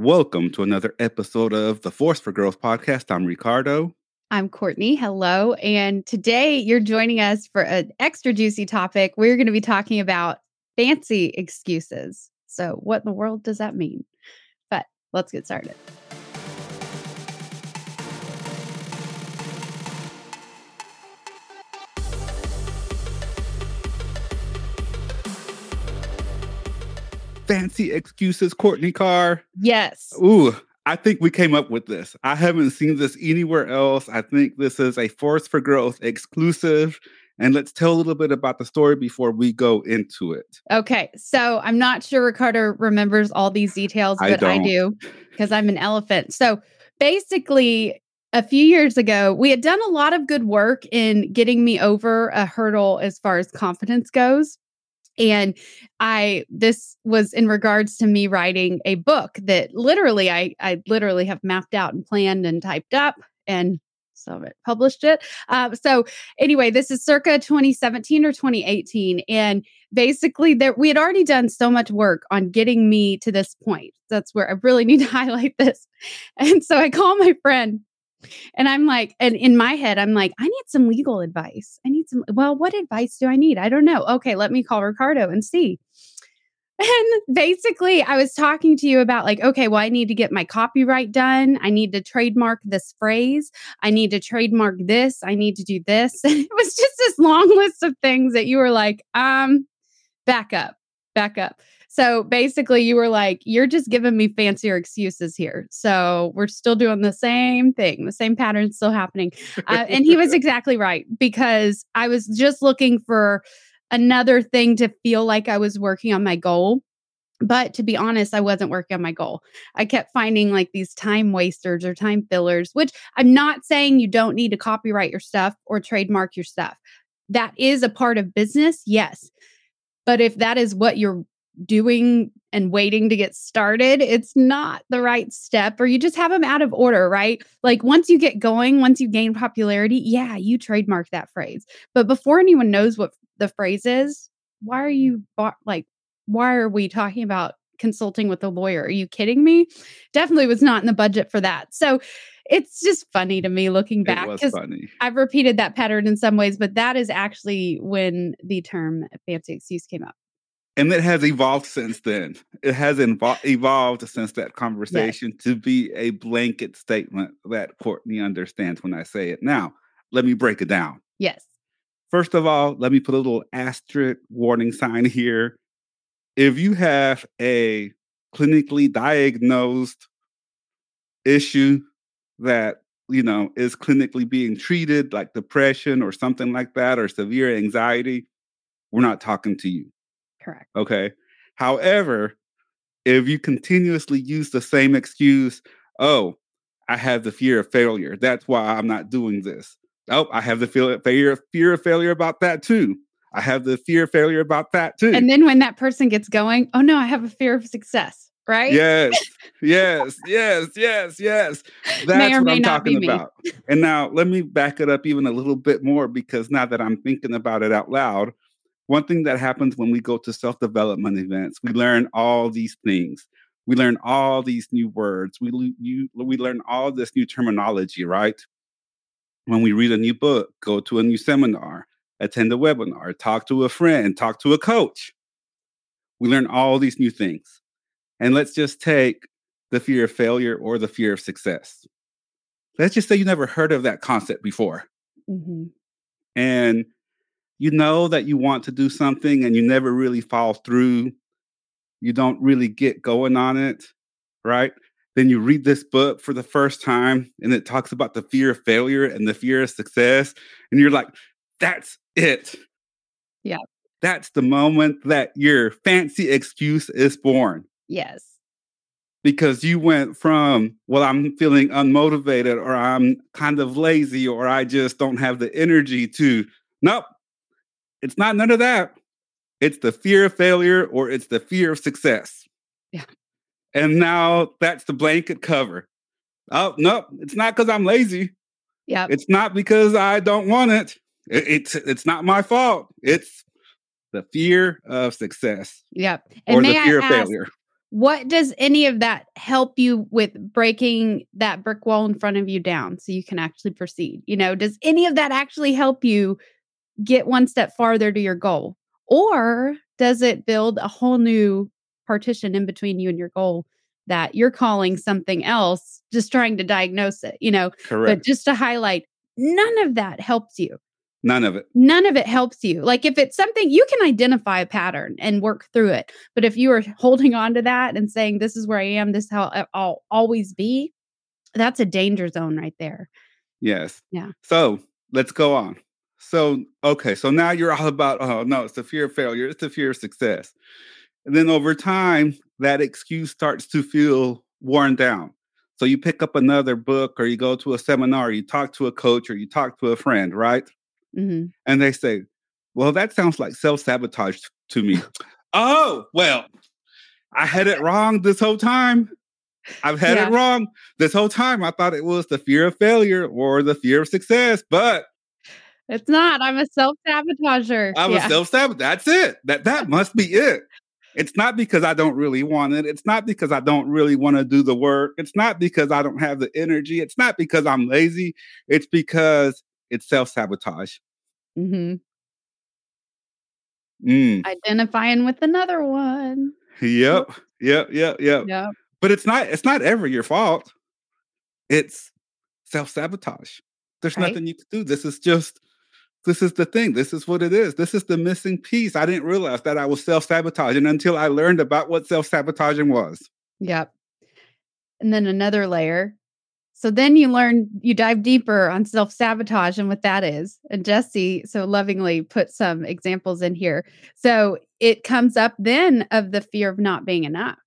Welcome to another episode of the Force for Growth podcast. I'm Ricardo. I'm Courtney. Hello. And today you're joining us for an extra juicy topic. We're going to be talking about fancy excuses. So, what in the world does that mean? But let's get started. Fancy excuses, Courtney Carr. Yes. Ooh, I think we came up with this. I haven't seen this anywhere else. I think this is a Force for Growth exclusive. And let's tell a little bit about the story before we go into it. Okay. So I'm not sure Ricardo remembers all these details, but I, don't. do because I'm an elephant. So basically, a few years ago, we had done a lot of good work in getting me over a hurdle as far as confidence goes. And I, this was in regards to me writing a book that literally, I, I literally have mapped out and planned and typed up and of it published it. Uh, so anyway, this is circa 2017 or 2018. And basically there we had already done so much work on getting me to this point. That's where I really need to highlight this. And so I call my friend and I'm like, and in my head, I'm like, I need some legal advice. I need some, well, what advice do I need? I don't know. Okay, let me call Ricardo and see. And basically, I was talking to you about like, okay, well, I need to get my copyright done. I need to trademark this phrase. I need to trademark this. I need to do this. And it was just this long list of things that you were like, um, back up, back up. So basically, you were like, you're just giving me fancier excuses here. So we're still doing the same thing, the same pattern still happening. Uh, and he was exactly right because I was just looking for another thing to feel like I was working on my goal. But to be honest, I wasn't working on my goal. I kept finding like these time wasters or time fillers, which I'm not saying you don't need to copyright your stuff or trademark your stuff. That is a part of business, yes. But if that is what you're doing and waiting to get started, it's not the right step, or you just have them out of order, right? Like once you get going, once you gain popularity, yeah, you trademark that phrase. But before anyone knows what the phrase is, why are you like, why are we talking about consulting with a lawyer? Are you kidding me? Definitely was not in the budget for that. So it's just funny to me looking back because. I've repeated that pattern in some ways, but that is actually when the term fancy excuse came up. And it has evolved since then. It has invo- evolved since that conversation to be a blanket statement that Courtney understands when I say it. Now, let me break it down. Yes. First of all, let me put a little asterisk warning sign here. If you have a clinically diagnosed issue that you know is clinically being treated like depression or something like that or severe anxiety, we're not talking to you. Correct. Okay. However, if you continuously use the same excuse, oh, I have the fear of failure. That's why I'm not doing this. Oh, I have the fear, fear, fear of failure about that too. I have the fear of failure about that too. And then when that person gets going, oh no, I have a fear of success, right? yes, yes, yes, yes, yes. That's May or what may I'm not be talking me. about. And now let me back it up even a little bit more because now that I'm thinking about it out loud, one thing that happens when we go to self development events, we learn all these things. We learn all these new words. We you, we learn all this new terminology, right? When we read a new book, go to a new seminar, attend a webinar, talk to a friend, talk to a coach. We learn all these new things. And let's just take the fear of failure or the fear of success. Let's just say you never heard of that concept before. Mhm. And you know that you want to do something and you never really follow through. You don't really get going on it, right? Then you read this book for the first time and it talks about the fear of failure and the fear of success. And you're like, that's it. Yeah. That's the moment that your fancy excuse is born Yes. because you went from, well, I'm feeling unmotivated or I'm kind of lazy or I just don't have the energy to, nope, it's not none of that. It's the fear of failure or it's the fear of success. Yeah. And now that's the blanket cover. Oh, no, it's not because I'm lazy. Yeah. It's not because I don't want it. It- It's it's not my fault. It's the fear of success Yep. or And the fear of failure. what does any of that help you with breaking that brick wall in front of you down so you can actually proceed? You know, does any of that actually help you get one step farther to your goal? Or does it build a whole new partition in between you and your goal that you're calling something else, just trying to diagnose it, you know? Correct. But just to highlight, none of that helps you. None of it. None of it helps you. Like if it's something you can identify a pattern and work through it. But if you are holding on to that and saying, this is where I am, this is how I'll always be, that's a danger zone right there. Yes. Yeah. So let's go on. So, okay. So now you're all about, oh, no, it's the fear of failure, it's the fear of success. And then over time, that excuse starts to feel worn down. So you pick up another book or you go to a seminar, you talk to a coach or you talk to a friend, right? Mm-hmm. And they say, well, that sounds like self sabotage to me. oh, well, I had it wrong this whole time. I've had Yeah. it wrong this whole time. I thought it was the fear of failure or the fear of success, but It's not. I'm a self sabotager. I was yeah. self sabotage. That's it. That that must be it. It's not because I don't really want it. It's not because I don't really want to do the work. It's not because I don't have the energy. It's not because I'm lazy. It's because it's self sabotage. hmm Mm. Identifying with another one. Yep. Yep. Yep. Yep. Yep. But it's not. It's not ever your fault. It's self sabotage. There's Right. nothing you can do. This is just. This is the thing. This is what it is. This is the missing piece. I didn't realize that I was self sabotaging until I learned about what self sabotaging was. Yep. And then another layer. So then you learn, you dive deeper on self sabotage and what that is. And Jesse so lovingly put some examples in here. So it comes up then of the fear of not being enough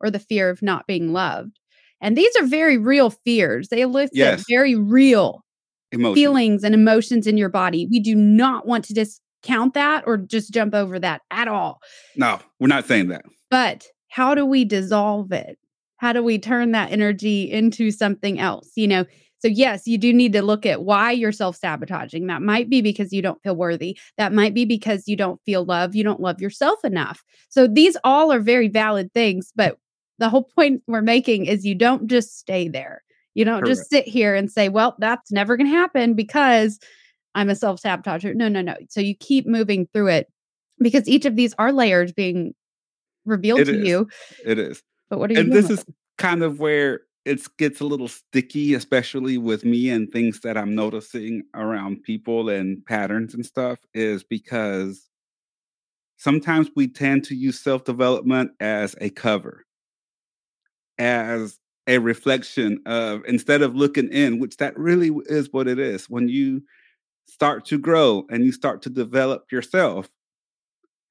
or the fear of not being loved. And these are very real fears. They elicit Yes. very real Emotion. feelings and emotions in your body. We do not want to discount that or just jump over that at all. No, we're not saying that. But how do we dissolve it? How do we turn that energy into something else? You know, so yes, you do need to look at why you're self sabotaging. That might be because you don't feel worthy. That might be because you don't feel love. You don't love yourself enough. So these all are very valid things. But the whole point we're making is you don't just stay there. You don't just sit here and say, well, that's never going to happen because I'm a self sabotager. No, no, no. So you keep moving through it because each of these are layers being revealed It to is. you. It is. But what are you And this is kind of where it gets a little sticky, especially with me and things that I'm noticing around people and patterns and stuff, is because sometimes we tend to use self development as a cover, as a reflection of instead of looking in, which that really is what it is. When you start to grow and you start to develop yourself,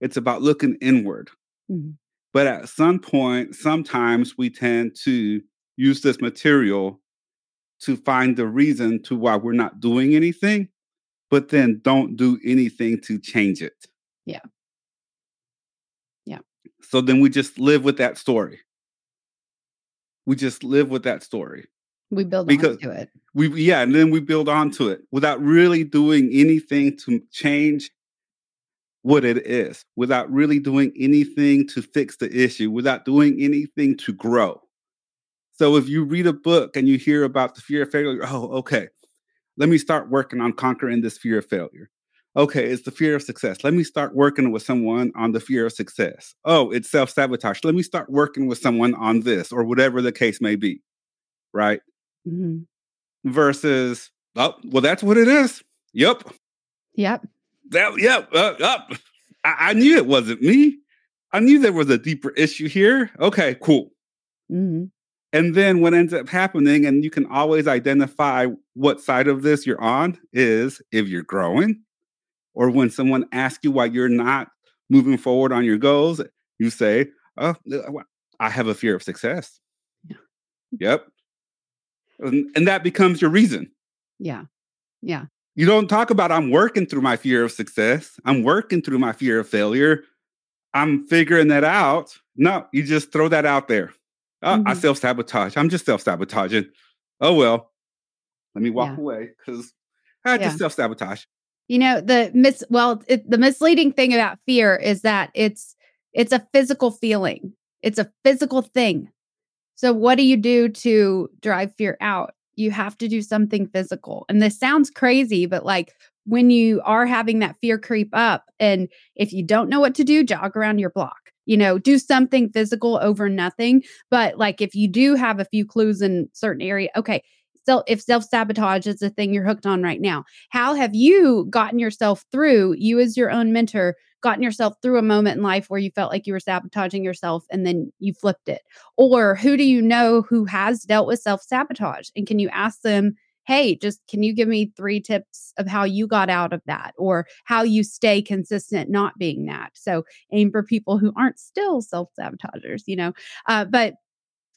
it's about looking inward. Mhm. But at some point, sometimes we tend to use this material to find the reason to why we're not doing anything, but then don't do anything to change it. Yeah. Yeah. So then we just live with that story. We just live with that story. We build Because- onto it. We yeah, and then we build onto it without really doing anything to change what it is, without really doing anything to fix the issue, without doing anything to grow. So if you read a book and you hear about the fear of failure, oh, okay, let me start working on conquering this fear of failure. Okay, it's the fear of success. Let me start working with someone on the fear of success. Oh, it's self sabotage. Let me start working with someone on this or whatever the case may be. Right Mhm. versus oh well that's what it is yep Yep. that yep uh, up I, I knew it wasn't me i knew there was a deeper issue here okay cool Mhm. and then what ends up happening and you can always identify what side of this you're on is if you're growing or when someone asks you why you're not moving forward on your goals you say oh i have a fear of success Yeah. yep and, and that becomes your reason Yeah. Yeah. You don't talk about I'm working through my fear of success. I'm working through my fear of failure. I'm figuring that out. No, you just throw that out there. Oh, I Mhm. self sabotage. I'm just self sabotaging. Oh well, let me walk Yeah. away because I Yeah. just self sabotage. You know, the mis well, it, the misleading thing about fear is that it's it's a physical feeling. It's a physical thing. So, what do you do to drive fear out? You have to do something physical. And this sounds crazy, but like when you are having that fear creep up, and if you don't know what to do, jog around your block you know do something physical over nothing but like if you do have a few clues in certain area okay so if self-sabotage is the thing you're hooked on right now how have you gotten yourself through you as your own mentor gotten yourself through a moment in life where you felt like you were sabotaging yourself and then you flipped it? Or who do you know who has dealt with self-sabotage? And can you ask them hey, just can you give me three tips of how you got out of that or how you stay consistent not being that? So aim for people who aren't still self sabotagers, you know, uh, but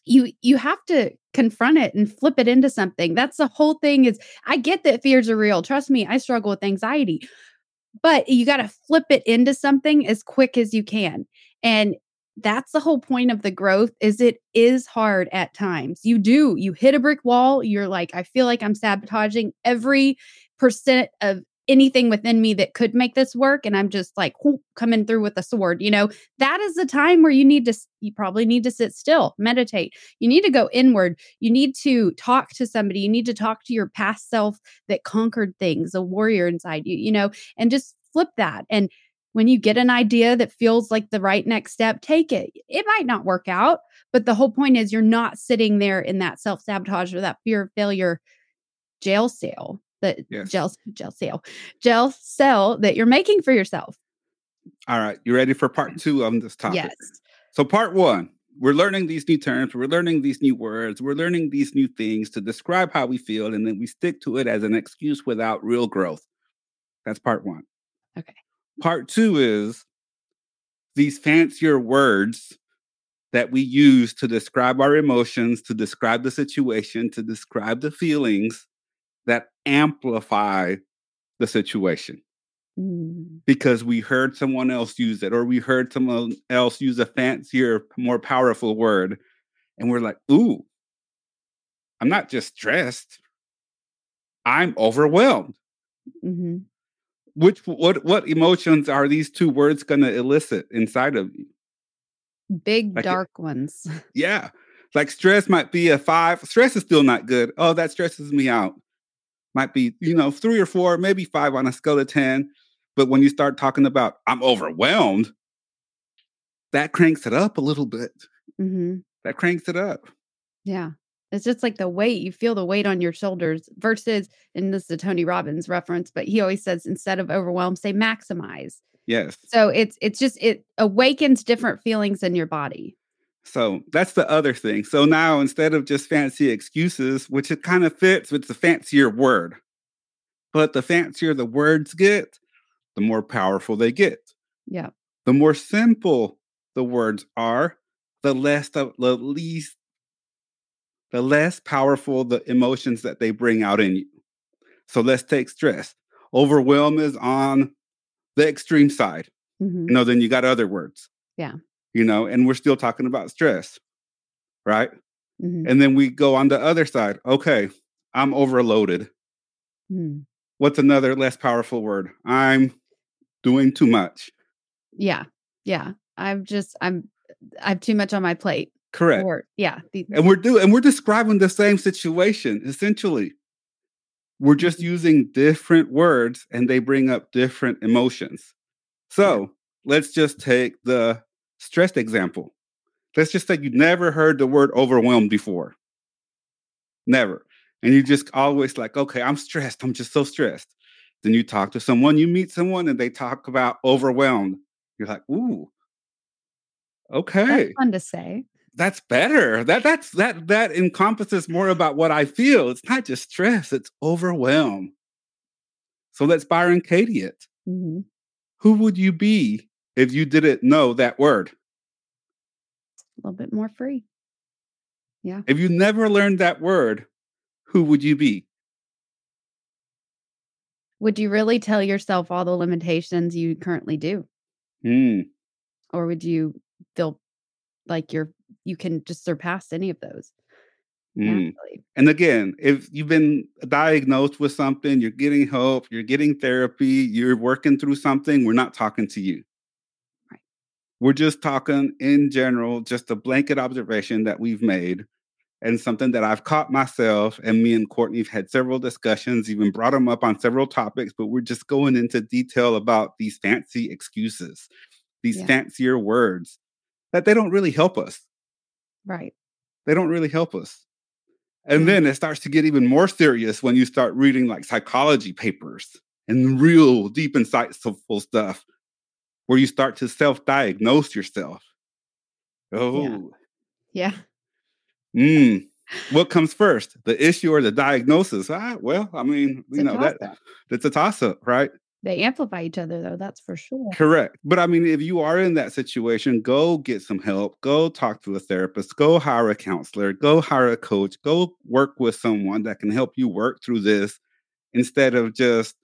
you you have to confront it and flip it into something. That's the whole thing is i get that fears are real. Trust me i struggle with anxiety. But you got to flip it into something as quick as you can. And that's the whole point of the growth is it is hard at times. You do. You hit a brick wall you're like i feel like i'm sabotaging every percent of anything within me that could make this work and i'm just like whoop, coming through with a sword you know? That is the time where you need to you probably need to sit still meditate. You need to go inward. You need to talk to somebody. You need to talk to your past self that conquered things a warrior inside you you know? And just flip that and when you get an idea that feels like the right next step, take it. It might not work out, but the whole point is you're not sitting there in that self sabotage or that fear of failure jail cell, that yes. jail, jail cell, jail cell that you're making for yourself. All right. You ready for part two on this topic? Yes. So, part one, we're learning these new terms, we're learning these new words, we're learning these new things to describe how we feel, and then we stick to it as an excuse without real growth. That's part one. Okay. Part two is these fancier words that we use to describe our emotions, to describe the situation, to describe the feelings that amplify the situation. Mm. Because we heard someone else use it, or we heard someone else use a fancier, more powerful word. And we're like, ooh, I'm not just stressed, I'm overwhelmed. Mm-hmm which what what emotions are these two words going to elicit inside of you? Big like dark it, ones. Yeah. Like stress might be a 5. Stress is still not good. Oh, that stresses me out. Might be, you know, 3 or 4, maybe 5 on a scale of 10. But when you start talking about I'm overwhelmed, that cranks it up a little bit. Mm-hmm. That cranks it up. Yeah. It's just like the weight, you feel the weight on your shoulders versus, and this is a Tony Robbins reference, but he always says instead of overwhelm, say maximize. Yes. So it's it's just it awakens different feelings in your body. So that's the other thing. So now instead of just fancy excuses, which it kind of fits with the fancier word, but the fancier the words get, the more powerful they get. Yeah. The more simple the words are, the less the, the least the less powerful the emotions that they bring out in you. So let's take stress. Overwhelm is on the extreme side. Mm-hmm. You know, then you got other words. Yeah. You know, and we're still talking about stress, right? Mm-hmm. And then we go on the other side. Okay, I'm overloaded. Mm. What's another less powerful word? I'm doing too much. Yeah. Yeah. I'm just, I'm, I have too much on my plate. Correct. Or, yeah. The, and we're doing and we're describing the same situation essentially. We're just mm-hmm. using different words and they bring up different emotions. So yeah. let's just take the stressed example. Let's just say you never heard the word overwhelmed before. Never. And you just always like, okay, I'm stressed. I'm just so stressed. Then you talk to someone, you meet someone, and they talk about overwhelmed. You're like, ooh, okay. That's fun to say that's better. That that's that that encompasses more about what I feel. It's not just stress, it's overwhelm. So let's Byron Katie it. Mm-hmm. Who would you be if you didn't know that word? A little bit more free. Yeah. If you never learned that word, who would you be? Would you really tell yourself all the limitations you currently do? Mm. Or would you feel like you're you can just surpass any of those. Mm. And again, if you've been diagnosed with something, you're getting help, you're getting therapy, you're working through something, we're not talking to you. We're just talking in general, just a blanket observation that we've made and something that I've caught myself. And me and Courtney have had several discussions, even brought them up on several topics, but we're just going into detail about these fancy excuses, these yeah. fancier words that they don't really help us. Right. They don't really help us. And then it starts to get even more serious when you start reading like psychology papers and real deep, insightful stuff where you start to self diagnose yourself. Oh, yeah. yeah. Mm. What comes first, the issue or the diagnosis? Ah, well, I mean, it's you know that that's a toss up, right? They amplify each other, though. That's for sure. Correct. But I mean, if you are in that situation, go get some help. Go talk to a therapist. Go hire a counselor. Go hire a coach. Go work with someone that can help you work through this instead of just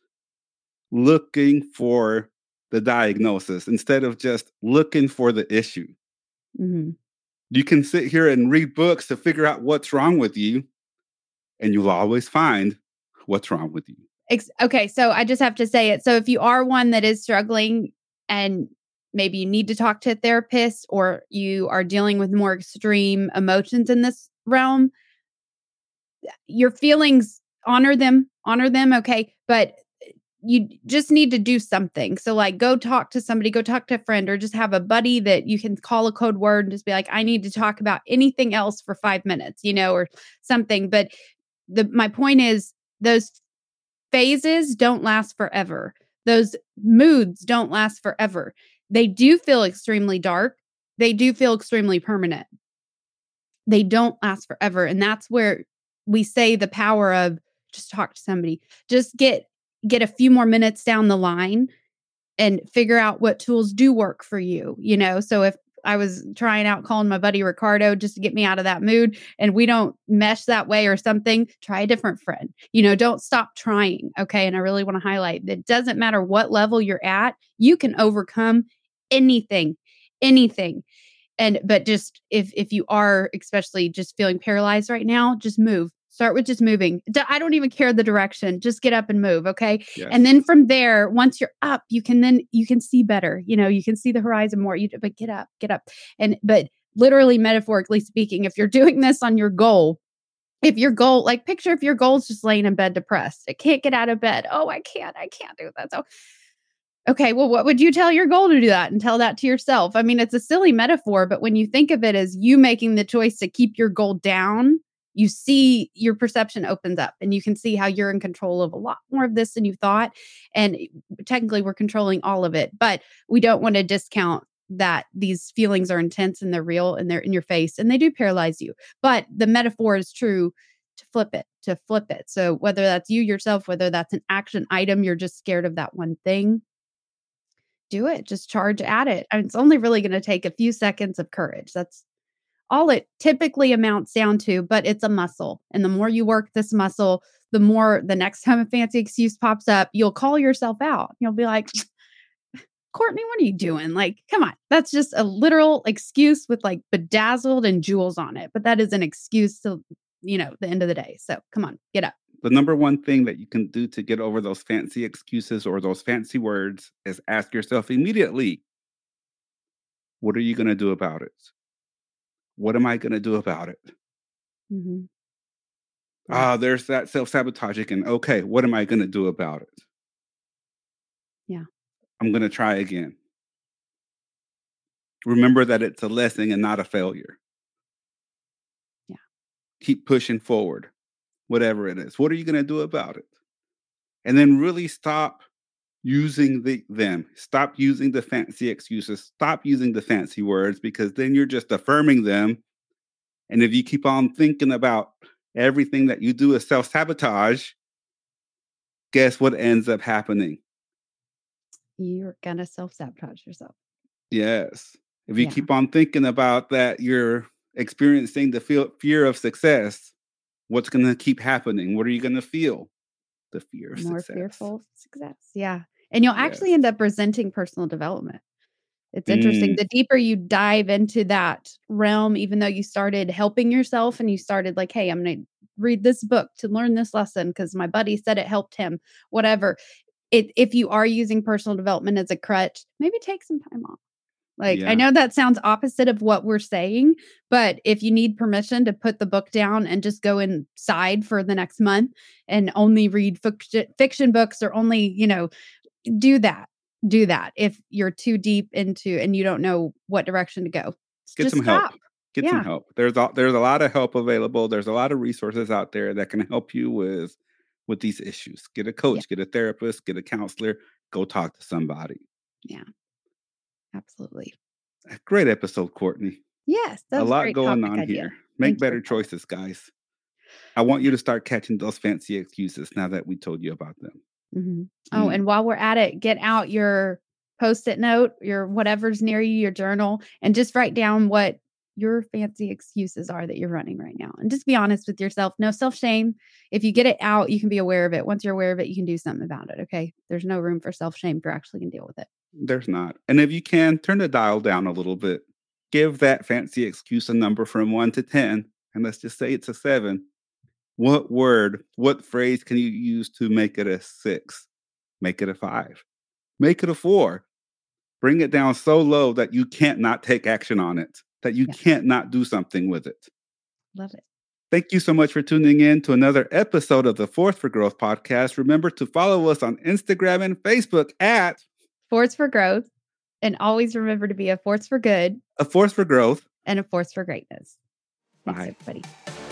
looking for the diagnosis instead of just looking for the issue. Mm-hmm. You can sit here and read books to figure out what's wrong with you, and you'll always find what's wrong with you. Okay, so I just have to say it. So if you are one that is struggling and maybe you need to talk to a therapist or you are dealing with more extreme emotions in this realm, your feelings honor them, honor them, okay? But you just need to do something. So, like, go talk to somebody, go talk to a friend, or just have a buddy that you can call a code word and just be like, I need to talk about anything else for five minutes, you know, or something. But the my point is, those phases don't last forever. Those moods don't last forever. They do feel extremely dark. They do feel extremely permanent. They don't last forever. And that's where we say the power of just talk to somebody. Just get get a few more minutes down the line and figure out what tools do work for you, you know? So if I was trying out calling my buddy Ricardo just to get me out of that mood and we don't mesh that way or something, try a different friend. You know, don't stop trying. Okay. And I really want to highlight that doesn't matter what level you're at, you can overcome anything, anything. And but just if if you are especially just feeling paralyzed right now, just move. Start with just moving. I don't even care the direction. Just get up and move, okay? Yes. And then from there, once you're up, you can then you can see better. You know, you can see the horizon more. You but get up, get up. And but literally metaphorically speaking, if you're doing this on your goal, if your goal, like picture if your goal is just laying in bed depressed, it can't get out of bed. Oh, I can't, I can't do that. So okay, well, what would you tell your goal to do that and tell that to yourself? I mean, it's a silly metaphor, but when you think of it as you making the choice to keep your goal down you see your perception opens up and you can see how you're in control of a lot more of this than you thought and technically we're controlling all of it but we don't want to discount that these feelings are intense and they're real and they're in your face and they do paralyze you but the metaphor is true to flip it to flip it so whether that's you yourself whether that's an action item you're just scared of that one thing do it just charge at it and it's only really going to take a few seconds of courage that's all it typically amounts down to, but it's a muscle. And the more you work this muscle, the more the next time a fancy excuse pops up, you'll call yourself out. You'll be like, Courtney, what are you doing? Like, come on. That's just a literal excuse with like bedazzled and jewels on it. But that is an excuse to, you know, the end of the day. So come on, get up. The number one thing that you can do to get over those fancy excuses or those fancy words is ask yourself immediately, what are you going to do about it? What am I going to do about it? Mm-hmm. Ah, there's that self sabotage again. Okay, what am I going to do about it? Yeah. I'm going to try again. Remember that it's a lesson and not a failure. Yeah. Keep pushing forward, whatever it is. What are you going to do about it? And then really stop using the them. Stop using the fancy excuses. Stop using the fancy words because then you're just affirming them. And if you keep on thinking about everything that you do is self-sabotage, guess what ends up happening? You're gonna self-sabotage yourself. Yes. If you yeah. keep on thinking about that, you're experiencing the feel, fear of success. What's to keep happening? What are you to feel? The fear of More success. fearful success. Yeah. And you'll actually end up resenting personal development. It's interesting. Mm. The deeper you dive into that realm, even though you started helping yourself and you started like, hey, I'm going to read this book to learn this lesson because my buddy said it helped him, whatever. It, if you are using personal development as a crutch, maybe take some time off. Like, Yeah. I know that sounds opposite of what we're saying, but if you need permission to put the book down and just go inside for the next month and only read fiction, fiction books or only, you know, do that. Do that if you're too deep into and you don't know what direction to go. Get just some stop. help. Get some help. There's a, there's a lot of help available. There's a lot of resources out there that can help you with with these issues. Get a coach, get a therapist, get a counselor, go talk to somebody. Yeah. Absolutely. A great episode, Courtney. Yes. A lot going on idea. here. Make Thank better that. choices, guys. I want you to start catching those fancy excuses now that we told you about them. Mhm. Oh, Mm. and while we're at it, get out your post-it note, your whatever's near you, your journal, and just write down what your fancy excuses are that you're running right now. And just be honest with yourself. No self-shame. If you get it out, you can be aware of it. Once you're aware of it, you can do something about it. Okay. There's no room for self-shame if you're actually gonna deal with it. There's not. And if you can, turn the dial down a little bit. Give that fancy excuse a number from one to 10, and let's just say it's a seven. What word, what phrase can you use to make it a six? Make it a five. Make it a four. Bring it down so low that you can't not take action on it, that you Yeah. can't not do something with it. Love it. Thank you so much for tuning in to another episode of the Force for Growth podcast. Remember to follow us on Instagram and Facebook at Force for growth. And always remember to be a force for good A Force for Growth. and a force for greatness. Thanks, Bye. everybody.